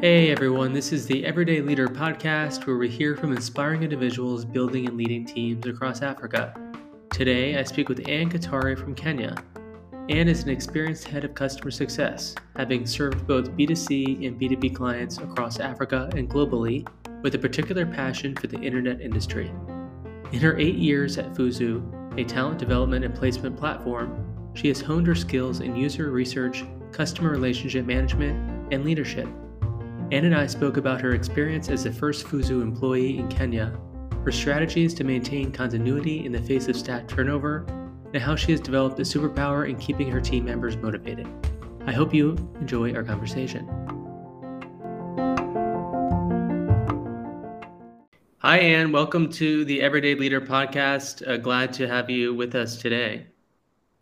Hey everyone, this is the Everyday Leader podcast where we hear from inspiring individuals building and leading teams across Africa. Today, I speak with Ann Kitare from Kenya. Ann is an experienced head of customer success, having served both B2C and B2B clients across Africa and globally, with a particular passion for the internet industry. In her eight years at Fuzu, a talent development and placement platform, she has honed her skills in user research, customer relationship management, and leadership. Ann and I spoke about her experience as the first Fuzu employee in Kenya, her strategies to maintain continuity in the face of staff turnover, and how she has developed a superpower in keeping her team members motivated. I hope you enjoy our conversation. Hi, Ann. Welcome to the Everyday Leader podcast. Uh, glad to have you with us today.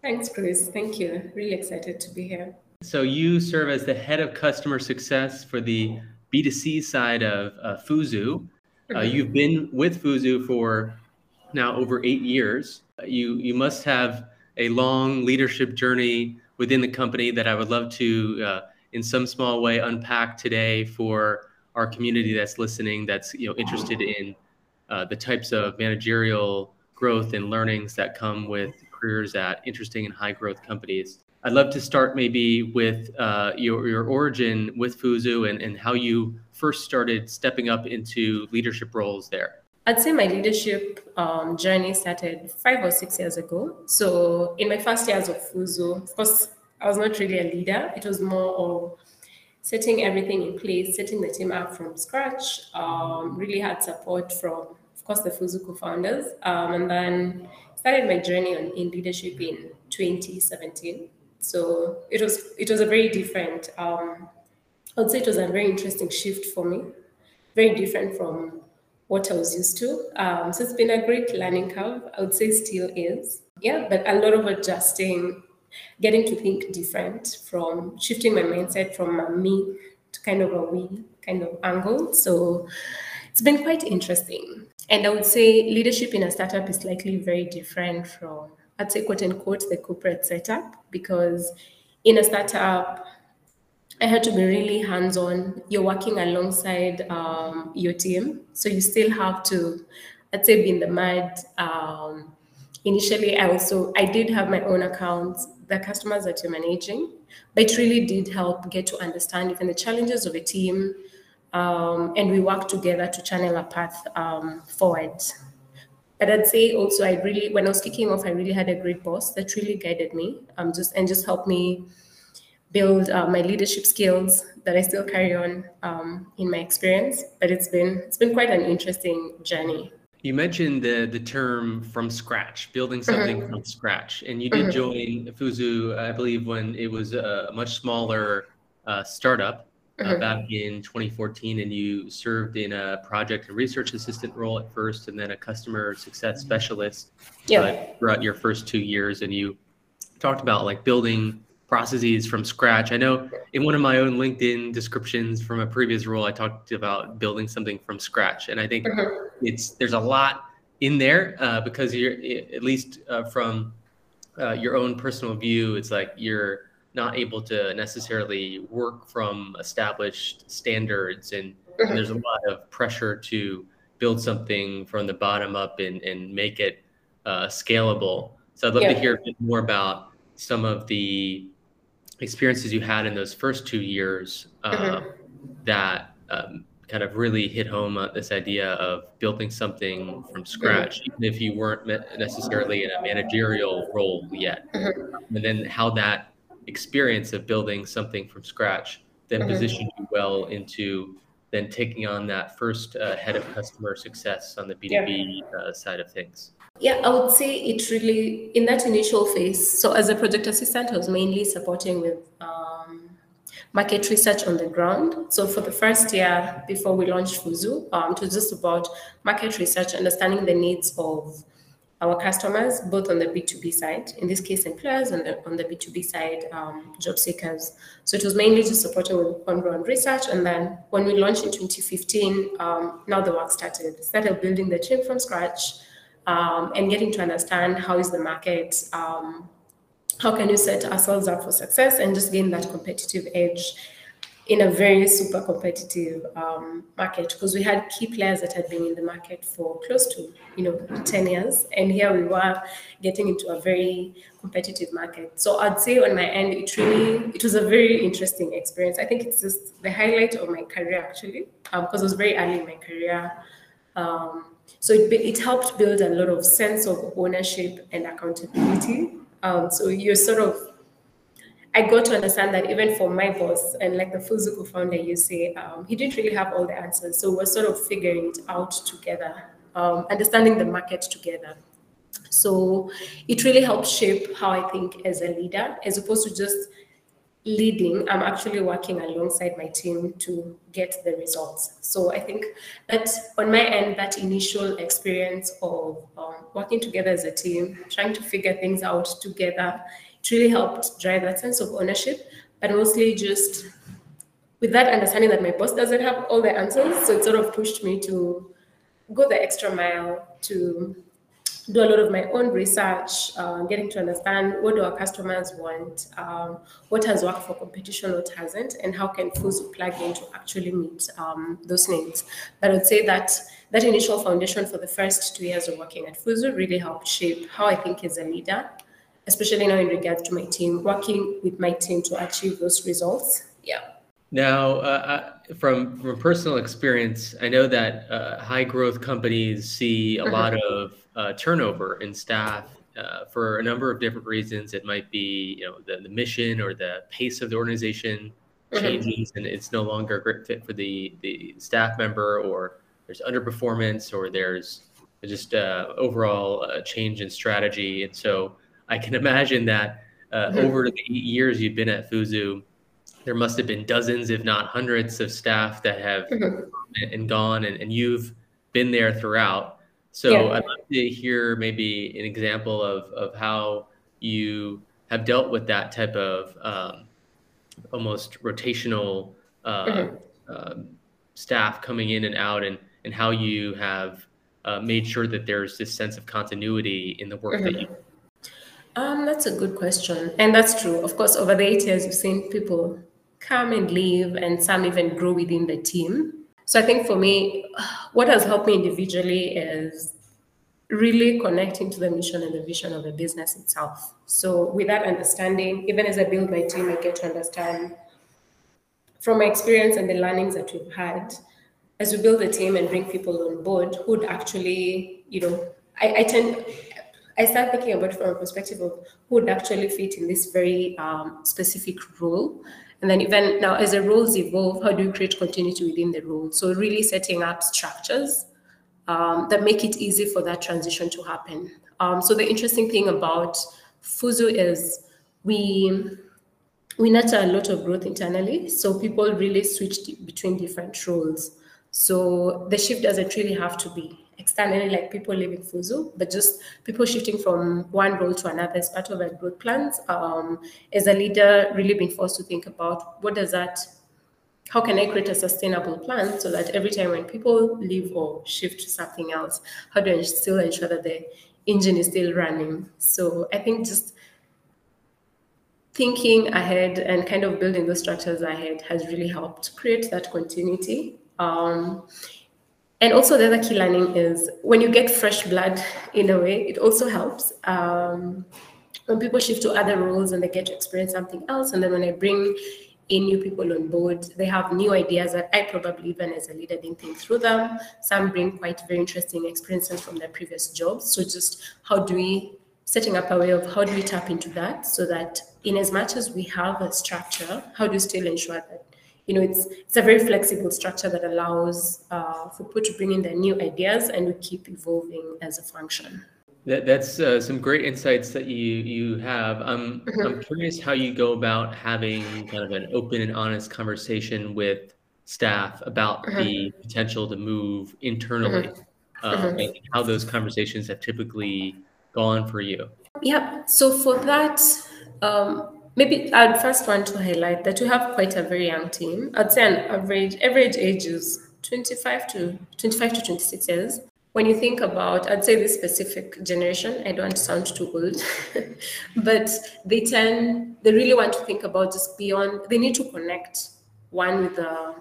Thanks, Chris. Thank you. Really excited to be here. So you serve as the head of customer success for the B2C side of uh, Fuzu. Uh, mm-hmm. you've been with Fuzu for now over eight years. You you must have a long leadership journey within the company that I would love to, uh, in some small way, unpack today for our community that's listening, that's you know interested in uh, the types of managerial growth and learnings that come with careers at interesting and high growth companies. I'd love to start maybe with uh, your, your origin with Fuzu and, and how you first started stepping up into leadership roles there. I'd say my leadership um, journey started five or six years ago. So, in my first years of Fuzu, of course, I was not really a leader. It was more of setting everything in place, setting the team up from scratch. Um, really had support from, of course, the Fuzu co-founders, um, and then started my journey on, in leadership in 2017. So it was it was a very different. Um, I would say it was a very interesting shift for me, very different from what I was used to. Um, so it's been a great learning curve. I would say still is. Yeah, but a lot of adjusting, getting to think different from shifting my mindset from a me to kind of a we kind of angle. So it's been quite interesting. And I would say leadership in a startup is likely very different from I'd say quote unquote the corporate setup because in a startup, I had to be really hands on. You're working alongside um, your team, so you still have to, I'd say, be in the mud. Um, initially, I also I did have my own accounts, the customers that you're managing, but it really did help get to understand even the challenges of a team, um, and we work together to channel a path um, forward. But I'd say also I really when I was kicking off, I really had a great boss that really guided me, um, just and just helped me build uh, my leadership skills that I still carry on um, in my experience. But it's been it's been quite an interesting journey. You mentioned the the term from scratch, building something mm-hmm. from scratch, and you did mm-hmm. join Fuzu, I believe, when it was a much smaller uh, startup mm-hmm. back in 2014, and you served in a project and research assistant role at first, and then a customer success specialist yeah. throughout your first two years. And you talked about like building processes from scratch. I know in one of my own LinkedIn descriptions from a previous role, I talked about building something from scratch, and I think mm-hmm. it's there's a lot in there uh, because you're at least uh, from uh, your own personal view, it's like you're not able to necessarily work from established standards and, and, there's a lot of pressure to build something from the bottom up and, and make it uh, scalable so i'd love yeah. to hear a bit more about some of the experiences you had in those first two years uh, mm-hmm. that um, kind of really hit home on this idea of building something from scratch, mm-hmm. even if you weren't necessarily in a managerial role yet. Mm-hmm. And then how that experience of building something from scratch then mm-hmm. position you well into then taking on that first uh, head of customer success on the B2B yeah. uh, side of things? Yeah, I would say it really, in that initial phase, so as a project assistant, I was mainly supporting with um, market research on the ground. So for the first year before we launched Fuzu, um, it was just about market research, understanding the needs of our customers, both on the B2B side, in this case, employers, and the, on the B2B side, um, job seekers. So it was mainly just supporting with on-ground research. And then when we launched in 2015, um, now the work started. Started building the team from scratch um, and getting to understand how is the market, um, how can you set ourselves up for success and just gain that competitive edge in a very super competitive um, market because we had key players that had been in the market for close to you know 10 years and here we were getting into a very competitive market. So i'd say on my end it really it was a very interesting experience. I think it's just the highlight of my career actually because um, it was very early in my career. Um, so it, it helped build a lot of sense of ownership and accountability. Um, so you're sort of I got to understand that even for my boss and like the Fuzu founder, you say, um, he didn't really have all the answers. So we're sort of figuring it out together, um, understanding the market together. So it really helps shape how I think as a leader, as opposed to just leading, I'm actually working alongside my team to get the results. So I think that on my end, that initial experience of um, working together as a team, trying to figure things out together, really helped drive that sense of ownership, but mostly just with that understanding that my boss doesn't have all the answers. So it sort of pushed me to go the extra mile to do a lot of my own research, uh, getting to understand what do our customers want, um, what has worked for competition, what hasn't, and how can Fuzu plug in to actually meet um, those needs. But I would say that that initial foundation for the first two years of working at Fuzu really helped shape how I think as a leader especially now in regards to my team, working with my team to achieve those results. Yeah. Now, uh, uh, from from personal experience, I know that uh, high growth companies see a mm-hmm. lot of uh, turnover in staff uh, for a number of different reasons. It might be, you know, the, the mission or the pace of the organization mm-hmm. changes, and it's no longer a great fit for the the staff member, or there's underperformance, or there's just uh, overall change in strategy, and so I can imagine that uh, mm-hmm. over the eight years you've been at Fuzu, there must have been dozens, if not hundreds, of staff that have mm-hmm. and gone, and, and you've been there throughout. So yeah. I'd love to hear maybe an example of, of how you have dealt with that type of um, almost rotational uh, mm-hmm. uh, staff coming in and out, and, and how you have uh, made sure that there's this sense of continuity in the work that you um, that's a good question. And that's true. Of course, over the eight years, we've seen people come and leave, and some even grow within the team. So I think for me, what has helped me individually is really connecting to the mission and the vision of the business itself. So with that understanding, even as I build my team, I get to understand from my experience and the learnings that we've had, as we build the team and bring people on board who'd actually, you know, I, I tend I start thinking about it from a perspective of who would actually fit in this very um, specific role. And then even now, as the roles evolve, how do you create continuity within the role? So really setting up structures um, that make it easy for that transition to happen. Um, so the interesting thing about Fuzu is we we nurture a lot of growth internally. So people really switch between different roles. So the shift doesn't really have to be externally, like people leaving Fuzu, but just people shifting from one role to another as part of their growth plans. Um, as a leader, really being forced to think about what does that, how can I create a sustainable plan so that every time when people leave or shift to something else, how do I still ensure that the engine is still running? So I think just thinking ahead and kind of building those structures ahead has really helped create that continuity. Um, and also the other key learning is when you get fresh blood in a way it also helps. Um, when people shift to other roles and they get to experience something else and then when i bring in new people on board they have new ideas that i probably even as a leader didn't think through them. Some bring quite very interesting experiences from their previous jobs. So just how do we setting up a way of how do we tap into that so that in as much as we have a structure how do you still ensure that you know, it's it's a very flexible structure that allows uh, for people to bring in their new ideas and we keep evolving as a function. That, that's uh, some great insights that you you have. I'm mm-hmm. I'm curious how you go about having kind of an open and honest conversation with staff about mm-hmm. the potential to move internally, mm-hmm. Mm-hmm. and how those conversations have typically gone for you. Yeah. So for that, um, Maybe I'd first want to highlight that we have quite a very young team. I'd say an average average age is 25 to 25 to 26 years. when you think about, I'd say this specific generation, I don't sound too old, but they tend, they really want to think about just beyond, they need to connect one with the,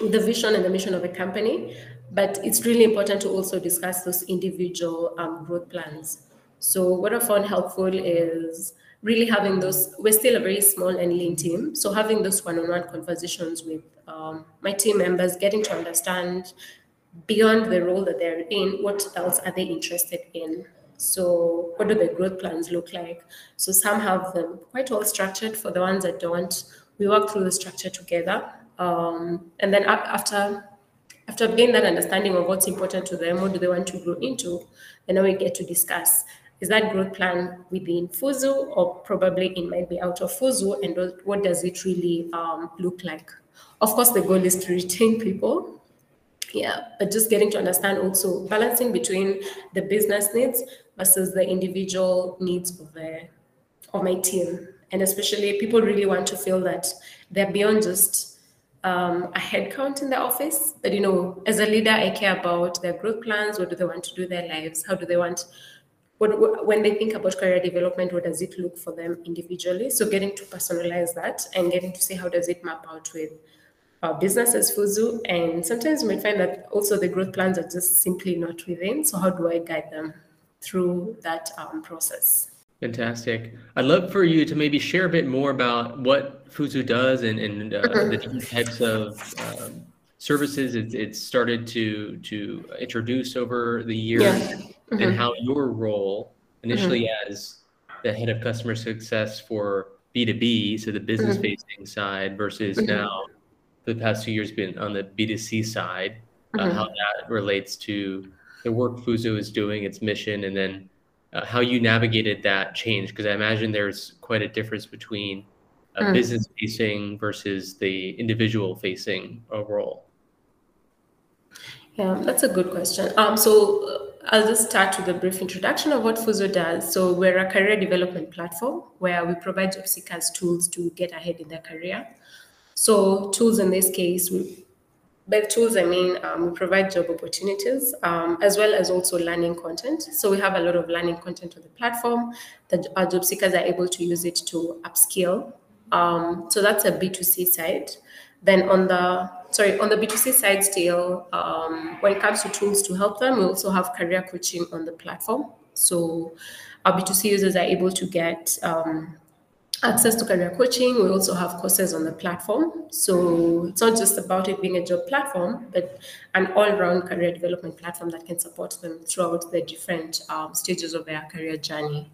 with the vision and the mission of a company, but it's really important to also discuss those individual um, growth plans. So what I found helpful is really having those, we're still a very small and lean team. So having those one-on-one conversations with um, my team members, getting to understand beyond the role that they're in, what else are they interested in? So, what do the growth plans look like? So, some have them quite well structured. For the ones that don't, we work through the structure together. Um, and then after after gain that understanding of what's important to them, what do they want to grow into, and then we get to discuss is that growth plan within Fuzu or probably it might be out of Fuzu, and what does it really um, look like? Of course, the goal is to retain people. Yeah but just getting to understand also balancing between the business needs versus the individual needs of the of my team. And especially people really want to feel that they're beyond just um, a headcount in the office. But you know as a leader i care about their growth plans. What do they want to do their lives? How do they want what, when they think about career development what does it look for them individually so getting to personalize that and getting to see how does it map out with our business as Fuzu. And sometimes you might find that also the growth plans are just simply not within. So how do I guide them through that um, process? Fantastic. I'd love for you to maybe share a bit more about what Fuzu does and, and uh, mm-hmm. the different types of um, services it's, it's, started to to introduce over the years yeah. Mm-hmm. and how your role initially mm-hmm. as the head of customer success for B2B, so the business mm-hmm. facing side versus mm-hmm. now the past two years been on the B2C side, uh, mm-hmm. how that relates to the work Fuzu is doing, its mission, and then uh, how you navigated that change. Because I imagine there's quite a difference between a mm. business facing versus the individual facing a role. Yeah, that's a good question. Um, so uh, I'll just start with a brief introduction of what Fuzu does. So we're a career development platform where we provide job seekers tools to get ahead in their career. So tools in this case, we, by tools I mean um, we provide job opportunities um, as well as also learning content. So we have a lot of learning content on the platform that our job seekers are able to use it to upskill. Um, so that's a B2C side. Then on the sorry on the B2C side still, um, when it comes to tools to help them, we also have career coaching on the platform. So our B2C users are able to get um, access to career coaching. We also have courses on the platform. So it's not just about it being a job platform, but an all round career development platform that can support them throughout the different um, stages of their career journey.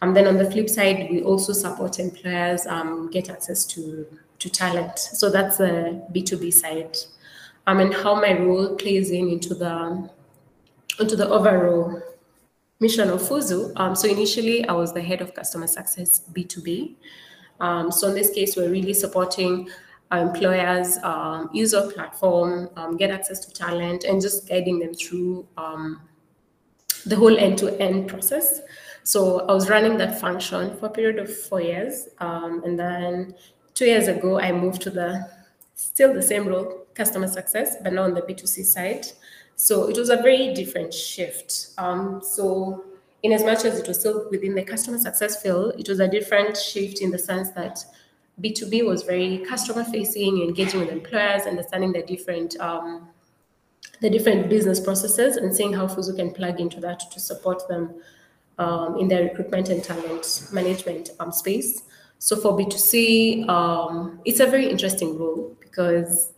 And then on the flip side, we also support employers um, get access to, to talent. So that's the B2B side. Um, and how my role plays in into the into the overall mission of Fuzu. Um, so initially, I was the head of customer success B2B. Um, so in this case, we're really supporting employers um, use our platform, um, get access to talent, and just guiding them through um, the whole end-to-end process. So I was running that function for a period of four years, um, and then two years ago, I moved to the still the same role, customer success, but now on the B2C side. So it was a very different shift. Um, so in as much as it was still within the customer success field, it was a different shift in the sense that B2B was very customer facing, engaging with employers, understanding the different um, the different business processes and seeing how Fuzu can plug into that to support them um, in their recruitment and talent management um, space. So for B2C, um, it's a very interesting role because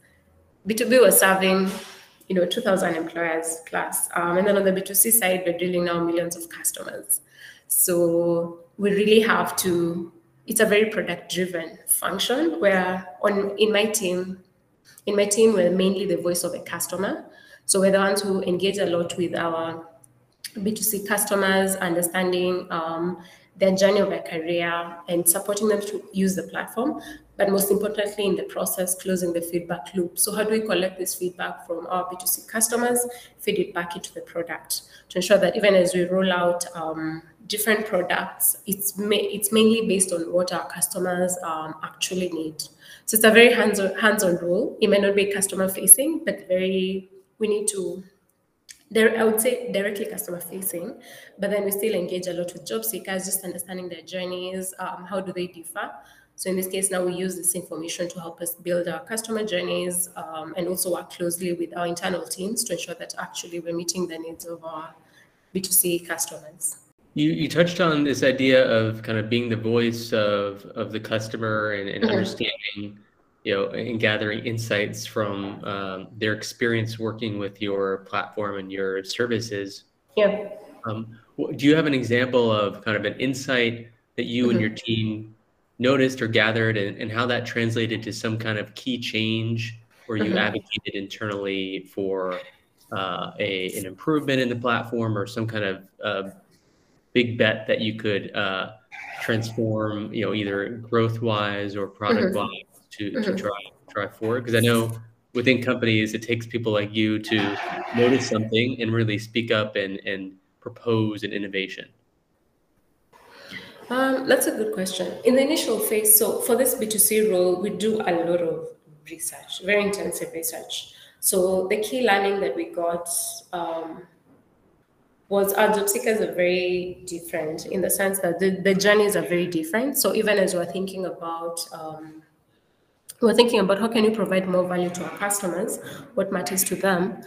B2B was serving you know, 2,000 employers plus. Um, and then on the B2C side, we're dealing now millions of customers. So we really have to, it's a very product driven function where on in my team, in my team, we're mainly the voice of a customer. So we're the ones who engage a lot with our B2C customers, understanding um, their journey of their career and supporting them to use the platform, but most importantly, in the process, closing the feedback loop. So, how do we collect this feedback from our B2C customers, feed it back into the product to ensure that even as we roll out um, different products, it's ma- it's mainly based on what our customers um, actually need. So, it's a very hands-on hands-on role. It may not be customer facing, but very we need to they're, I would say, directly customer facing, but then we still engage a lot with job seekers, just understanding their journeys, um, how do they differ. So in this case, now we use this information to help us build our customer journeys um, and also work closely with our internal teams to ensure that actually we're meeting the needs of our B2C customers. You, you touched on this idea of kind of being the voice of, of the customer and, and mm-hmm. understanding you know, and gathering insights from um, their experience working with your platform and your services. Yeah. Um, do you have an example of kind of an insight that you mm-hmm. and your team noticed or gathered, and, and how that translated to some kind of key change, or you mm-hmm. advocated internally for uh, a an improvement in the platform, or some kind of uh, big bet that you could uh, transform, you know, either growth wise or product wise to, mm-hmm. to try try forward? Because I know within companies it takes people like you to notice something and really speak up and and propose an innovation. Um, that's a good question. In the initial phase, so for this B2C role, we do a lot of research, very intensive research. So the key learning that we got um, was our job seekers are very different in the sense that the, the journeys are very different. So even as we're thinking about um, we're thinking about how can we provide more value to our customers, what matters to them.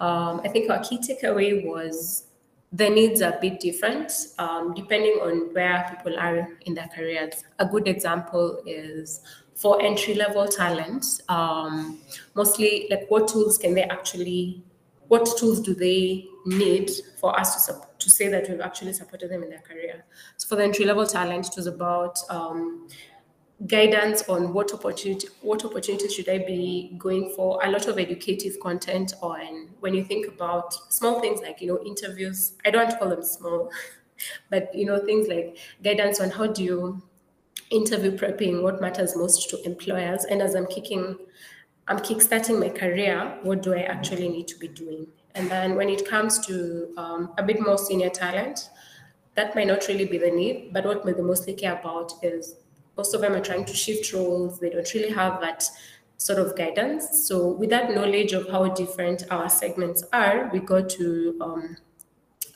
Um, I think our key takeaway was the needs are a bit different um, depending on where people are in their careers. A good example is for entry level talent, um, mostly like what tools can they actually, what tools do they need for us to, to say that we've actually supported them in their career? So for the entry level talent, it was about um, guidance on what opportunity what opportunities should I be going for. A lot of educative content on when you think about small things like you know interviews. I don't call them small, but you know things like guidance on how do you interview prepping, what matters most to employers, and as I'm kicking, I'm kickstarting my career. What do I actually need to be doing? And then when it comes to um, a bit more senior talent, that might not really be the need. But what we mostly care about is most of them are trying to shift roles. They don't really have that sort of guidance. So with that knowledge of how different our segments are, we got to um,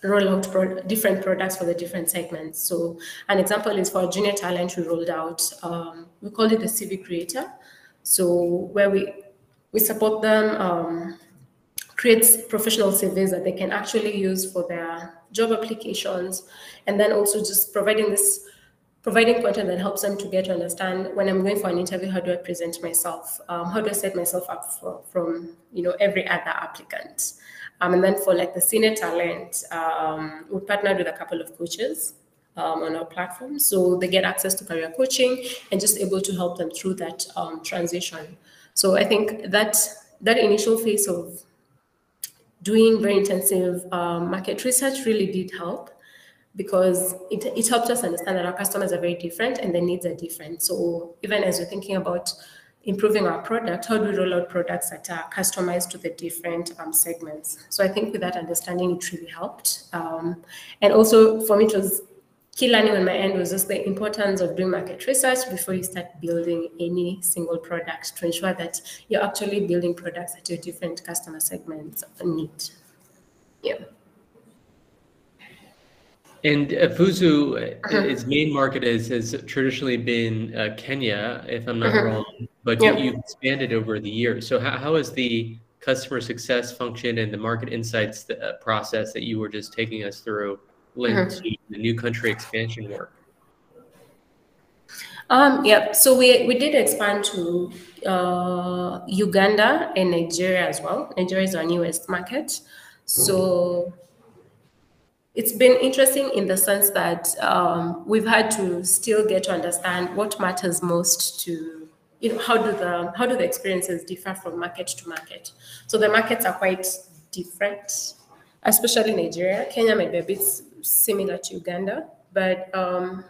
roll out pro- different products for the different segments. So an example is for junior talent, we rolled out, um, we call it the CV Creator. So where we we support them um, create professional CVs that they can actually use for their job applications, and then also just providing this providing content that helps them to get to understand when I'm going for an interview, how do I present myself? Um, how do I set myself up for, from you know every other applicant? Um, and then for like the senior talent, um, we partnered with a couple of coaches um, on our platform, so they get access to career coaching and just able to help them through that um, transition. So I think that that initial phase of doing very intensive um, market research really did help because it, it helps us understand that our customers are very different and their needs are different. So even as we're thinking about improving our product, how do we roll out products that are customized to the different um, segments? So I think with that understanding, it really helped. Um, and also for me, it was key learning on my end was just the importance of doing market research before you start building any single product to ensure that you're actually building products that your different customer segments need. Yeah. And uh, Fuzu, uh, uh-huh. its main market is, has traditionally been uh, Kenya, if I'm not uh-huh. wrong, but you, have expanded over the years. So how, how is the customer success function and the market insights uh, process that you were just taking us through linked uh-huh. to the new country expansion work? Um, yeah, so we, we did expand to uh, Uganda and Nigeria as well. Nigeria is our newest market. So it's been interesting in the sense that um, we've had to still get to understand what matters most to you know how do the how do the experiences differ from market to market. So the markets are quite different especially nigeria. Kenya might be a bit similar to uganda but um,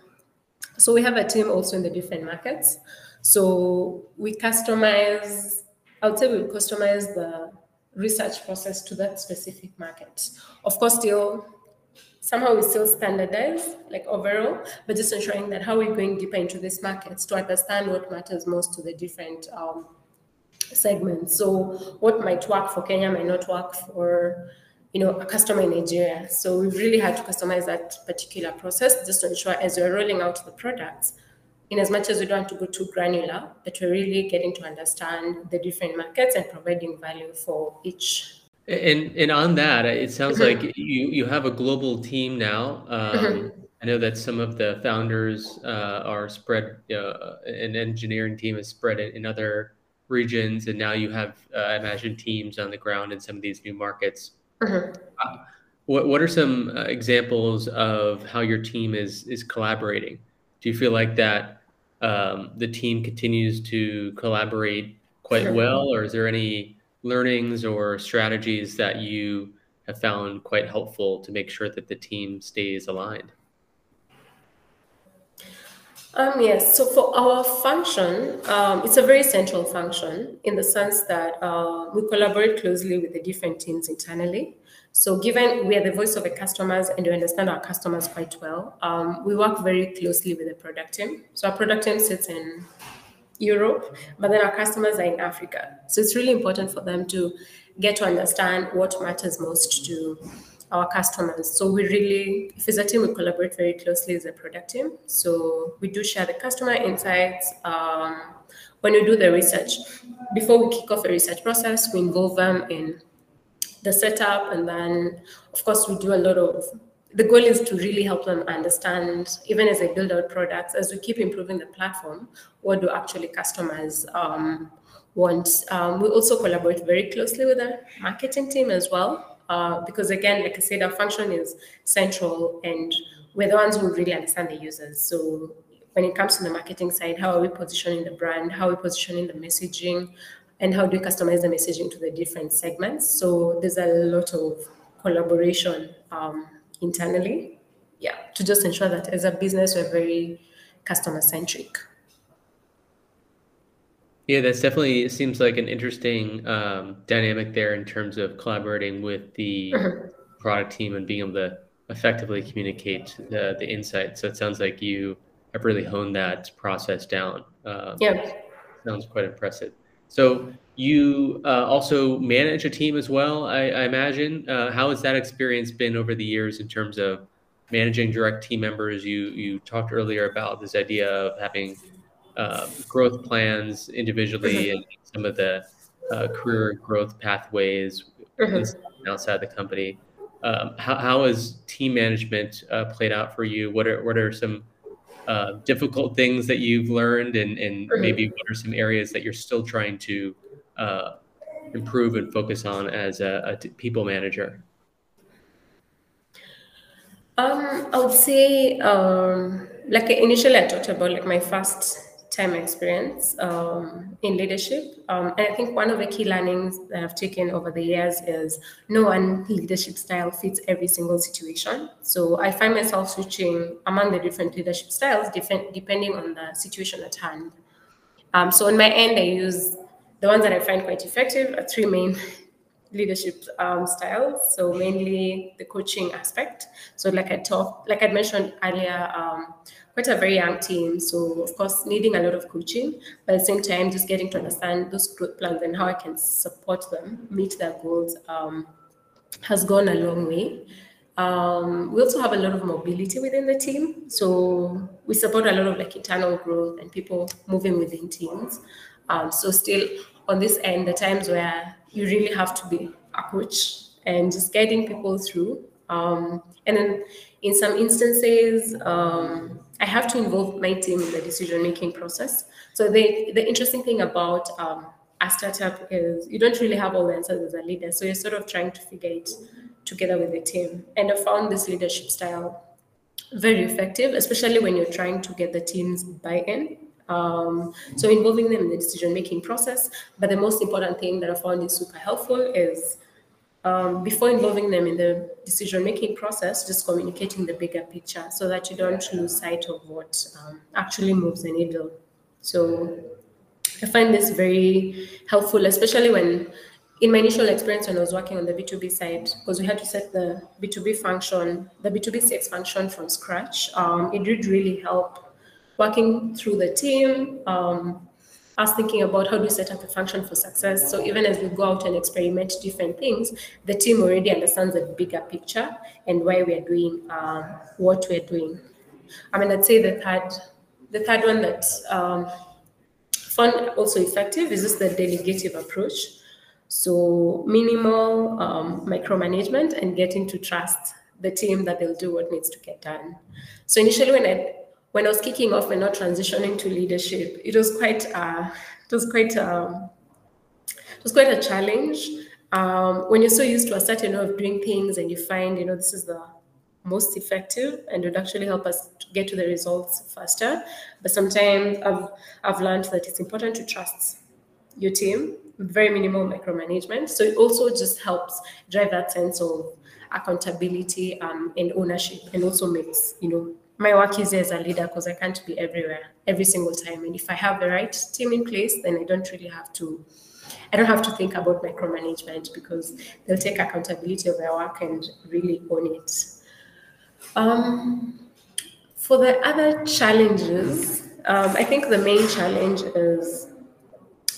so we have a team also in the different markets. So we customize i would say we customize the research process to that specific market. Of course still somehow we still standardize like overall, but just ensuring that how we're going deeper into these markets to understand what matters most to the different um, segments. So what might work for Kenya might not work for you know, a customer in Nigeria. So we've really had to customize that particular process just to ensure as we're rolling out the products, in as much as we don't want to go too granular, but we're really getting to understand the different markets and providing value for each. And and on that, it sounds mm-hmm. like you you have a global team now. Um, mm-hmm. I know that some of the founders uh, are spread, uh, an engineering team is spread in, in other regions, and now you have, uh, I imagine, teams on the ground in some of these new markets. Mm-hmm. Uh, what what are some uh, examples of how your team is is collaborating? Do you feel like that um, the team continues to collaborate quite sure. well, or is there any learnings or strategies that you have found quite helpful to make sure that the team stays aligned? Um, yes, so for our function, um, it's a very central function in the sense that uh, we collaborate closely with the different teams internally. So, given we are the voice of the customers and we understand our customers quite well, um, we work very closely with the product team. So, our product team sits in Europe, but then our customers are in Africa. So, it's really important for them to get to understand what matters most to our customers. So we really, if it's a team, we collaborate very closely as a product team. So we do share the customer insights. Um, when we do the research, before we kick off a research process, we involve them in the setup, and then of course we do a lot of. The goal is to really help them understand, even as they build out products, as we keep improving the platform, what do actually customers um, want. Um, we also collaborate very closely with our marketing team as well uh, because again, like I said, our function is central and we're the ones who really understand the users. So when it comes to the marketing side, how are we positioning the brand? How are we positioning the messaging? And how do we customize the messaging to the different segments? So there's a lot of collaboration um, internally, yeah, to just ensure that as a business we're very customer centric. Yeah, that's definitely it seems like an interesting um, dynamic there in terms of collaborating with the mm-hmm. product team and being able to effectively communicate the, the insights. So it sounds like you have really honed that process down. Um, yeah, sounds quite impressive. So you uh, also manage a team as well, I, I imagine. Uh, how has that experience been over the years in terms of managing direct team members? You you talked earlier about this idea of having uh, growth plans individually mm-hmm. and some of the uh, career growth pathways mm-hmm. outside the company. Um, how, how has team management uh, played out for you? What are what are some uh, difficult things that you've learned, and, and mm-hmm. maybe what are some areas that you're still trying to uh, improve and focus on as a, a people manager? Um, I would say, um, like initially I talked about like my first time experience um, in leadership. Um, and I think one of the key learnings that I've taken over the years is no one leadership style fits every single situation. So I find myself switching among the different leadership styles, different, depending on the situation at hand. Um, so on my end, I use the ones that I find quite effective are three main leadership um, styles. So mainly the coaching aspect. So like I talked, like I mentioned earlier, um, quite a very young team. So of course, needing a lot of coaching, but at the same time, just getting to understand those growth plans and how I can support them meet their goals um, has gone a long way. Um, we also have a lot of mobility within the team. So we support a lot of like internal growth and people moving within teams. Um, so still on this end, the times where you really have to be a coach and just guiding people through. Um, and then in some instances, um, I have to involve my team in the decision making process. So the the interesting thing about um, a startup is you don't really have all the answers as a leader. So you're sort of trying to figure it together with the team. And I found this leadership style very effective, especially when you're trying to get the team's buy-in. Um, so involving them in the decision making process. But the most important thing that I found is super helpful is um, before involving them in the decision making process, just communicating the bigger picture so that you don't lose sight of what um, actually moves the needle. So I find this very helpful, especially when in my initial experience when I was working on the B2B side, because we had to set the B2B function, the B2B CX function from scratch. Um, it did really help working through the team, um, us thinking about how do we set up a function for success. So even as we go out and experiment different things, the team already understands the bigger picture and why we are doing um, what we're doing. I mean, I'd say the third, the third one that um, found also effective is just the delegative approach. So minimal um, micromanagement and getting to trust the team that they'll do what needs to get done. So initially, when I when I was kicking off and not transitioning to leadership, it was quite uh, it was quite um, it was quite a challenge. Um, when you're so used to a certain way of doing things and you find you know this is the most effective and would actually help us get to the results faster. But sometimes I've I've learned that it's important to trust your team, with very minimal micromanagement. So it also just helps drive that sense of accountability um, and ownership, and also makes you know my work easier as a leader because I can't be everywhere every single time. And if I have the right team in place, then I don't really have to. I don't have to think about micromanagement because they'll take accountability of their work and really own it. Um, for the other challenges, um, I think the main challenge is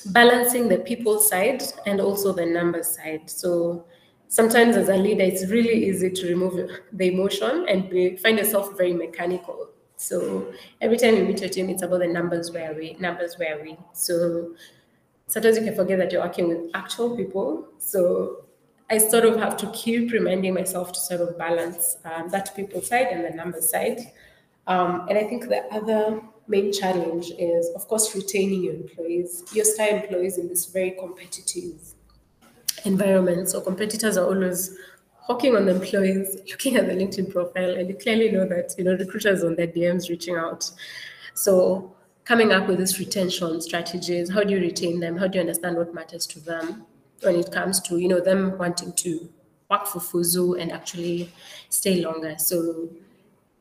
balancing the people side and also the number side. So sometimes as a leader, it's really easy to remove the emotion and be, find yourself very mechanical. So every time you meet your team, it's about the numbers where we, numbers where we. So sometimes you can forget that you're working with actual people. So I sort of have to keep reminding myself to sort of balance um, that people side and the number side. Um, and I think the other main challenge is, of course, retaining your employees, your star employees in this very competitive environment. So competitors are always hawking on the employees, looking at the LinkedIn profile, and you clearly know that you know recruiters on their DMs reaching out. So coming up with these retention strategies, how do you retain them? How do you understand what matters to them? when it comes to you know them wanting to work for Fuzu and actually stay longer. So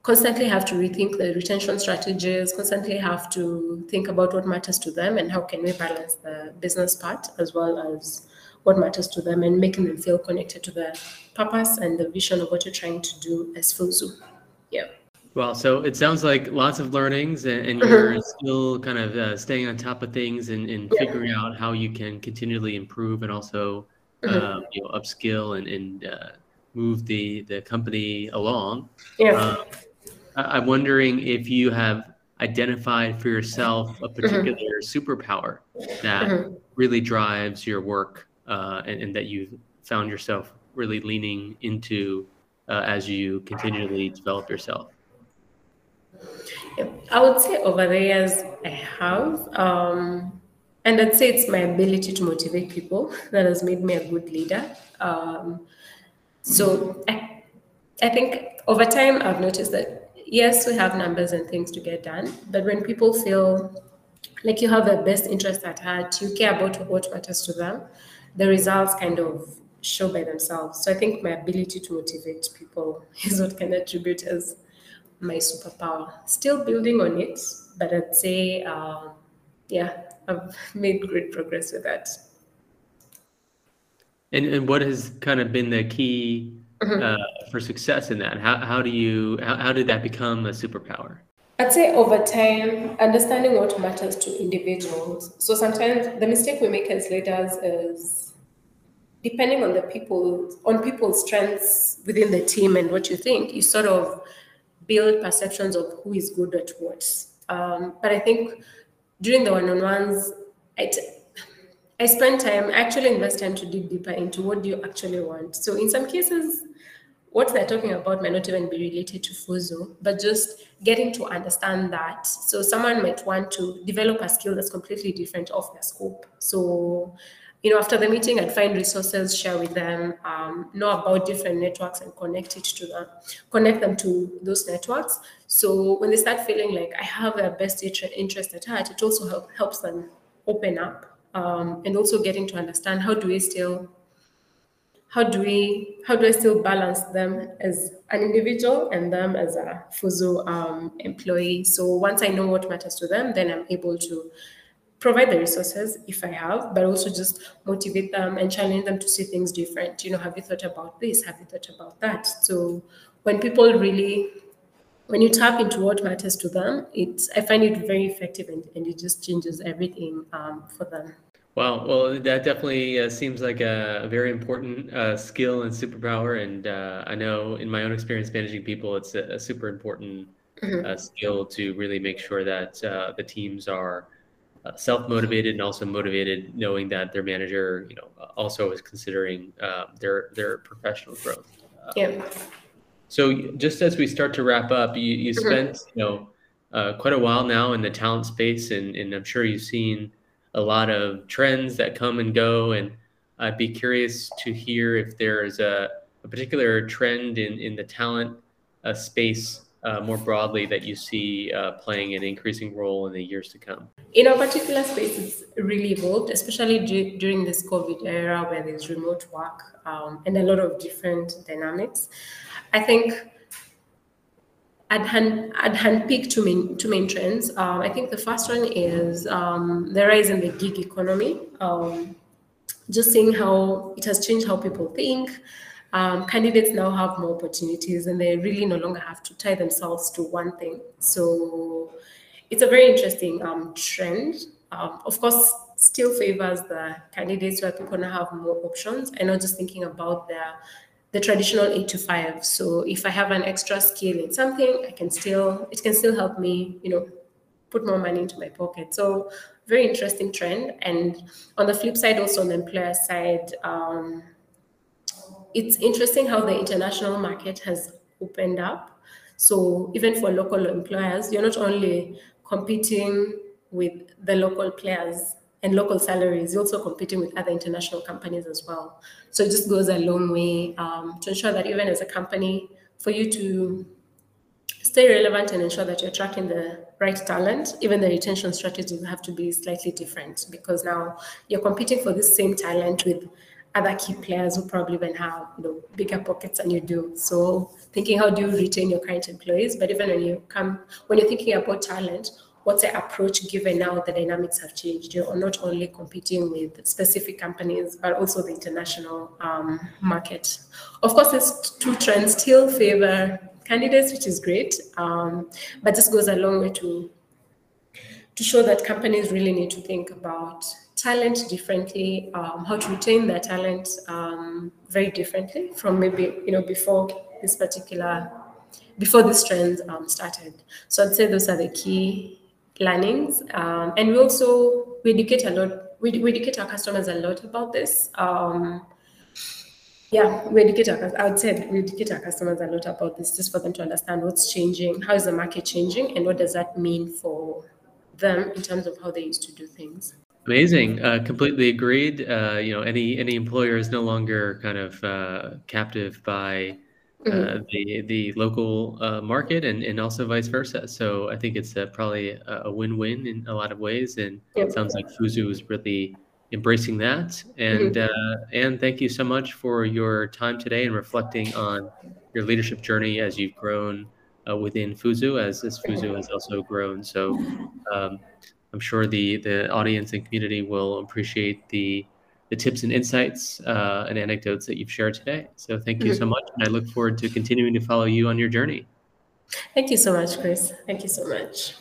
constantly have to rethink the retention strategies, constantly have to think about what matters to them and how can we balance the business part as well as what matters to them and making them feel connected to the purpose and the vision of what you're trying to do as Fuzu. Yeah. Well, so it sounds like lots of learnings, and, and you're still kind of uh, staying on top of things and, and yeah. figuring out how you can continually improve and also uh, you know upskill and, and uh, move the the company along. Yeah. Um, I, am wondering if you have identified for yourself a particular mm-hmm. superpower that mm-hmm. really drives your work uh, and, and, that you've found yourself really leaning into uh, as you continually develop yourself. I would say over the years I have. Um, and I'd say it's my ability to motivate people that has made me a good leader. Um, so I, I think over time I've noticed that yes, we have numbers and things to get done, but when people feel like you have their best interest at heart, you care about what matters to them, the results kind of show by themselves. So I think my ability to motivate people is what can attribute as my superpower. Still building on it, but I'd say, um, yeah, I've made great progress with that. And, and what has kind of been the key mm-hmm. uh, for success in that? How, how do you how, how did that become a superpower? I'd say over time, understanding what matters to individuals. So sometimes the mistake we make as leaders is depending on the people, on people's strengths within the team and what you think, you sort of build perceptions of who is good at what. Um, but I think during the one-on-ones, I, spend time, actually invest time to dig deeper into what do you actually want. So in some cases, what they're talking about might not even be related to Fuzu, but just getting to understand that. So someone might want to develop a skill that's completely different off their scope. So you know, after the meeting, I'd find resources, share with them, um, know about different networks, and connect it to them, connect them to those networks. So when they start feeling like I have a best interest at heart, it also help, helps them open up um, and also getting to understand how do we still how do we how do I still balance them as an individual and them as a Fuzu um, employee. So once I know what matters to them, then I'm able to provide the resources if I have, but also just motivate them and challenge them to see things different. You know, have you thought about this? Have you thought about that? So when people really when you tap into what matters to them, it's I find it very effective and, and it just changes everything um, for them. Wow. Well, that definitely uh, seems like a, very important uh, skill and superpower. And uh, I know in my own experience managing people, it's a, a super important mm-hmm. Uh, skill to really make sure that uh, the teams are uh, self-motivated and also motivated, knowing that their manager, you know, also is considering their their professional growth. yeah. So just as we start to wrap up, you, you mm-hmm. spent, you know, quite a while now in the talent space, and, and I'm sure you've seen a lot of trends that come and go. And I'd be curious to hear if there's a, a particular trend in, in the talent uh, space uh, more broadly that you see uh, playing an increasing role in the years to come? In our particular space, it's really evolved, especially d- during this COVID era where there's remote work um, and a lot of different dynamics. I think I'd hand, I'd handpick two main, two main trends. Um, I think the first one is um, the rise in the gig economy. Um, just seeing how it has changed how people think. Um, candidates now have more opportunities and they really no longer have to tie themselves to one thing. So it's a very interesting um, trend. Um, of course, still favors the candidates where people now have more options and not just thinking about their the traditional eight to five. So if I have an extra skill in something, I can still it can still help me, you know, put more money into my pocket. So very interesting trend. And on the flip side, also on the employer side, um, it's interesting how the international market has opened up. So even for local employers, you're not only competing with the local players and local salaries, you're also competing with other international companies as well. So it just goes a long way um, to ensure that even as a company, for you to stay relevant and ensure that you're attracting the right talent, even the retention strategies have to be slightly different because now you're competing for the same talent with other key players who probably even have you know, bigger pockets than you do. So thinking how do you retain your current employees, but even when you come when you're thinking about talent, what's the approach given now the dynamics have changed? You're not only competing with specific companies, but also the international um, market. Of course, these two trends still favor candidates, which is great, um, but this goes a long way to to show that companies really need to think about talent differently, um, how to retain their talent um, very differently from maybe you know before this particular before these trends um, started. So I'd say those are the key learnings. Um, and we also we educate a lot. We, we educate our customers a lot about this. Um, yeah, we educate our. I would say we educate our customers a lot about this, just for them to understand what's changing, how is the market changing, and what does that mean for them in terms of how they used to do things. Amazing. Uh, completely agreed. Uh, you know, any any employer is no longer kind of uh, captive by mm-hmm. Uh, the the local uh, market and, and also vice versa. So I think it's probably a, a, win-win in a lot of ways, and yep. it sounds like Fuzu is really embracing that. And mm-hmm. Uh, and thank you so much for your time today and reflecting on your leadership journey as you've grown within Fuzu, as this Fuzu has also grown. So. Um, I'm sure the the audience and community will appreciate the the tips and insights uh, and anecdotes that you've shared today. So thank you mm-hmm. so much. And I look forward to continuing to follow you on your journey. Thank you so much, Chris. Thank you so much.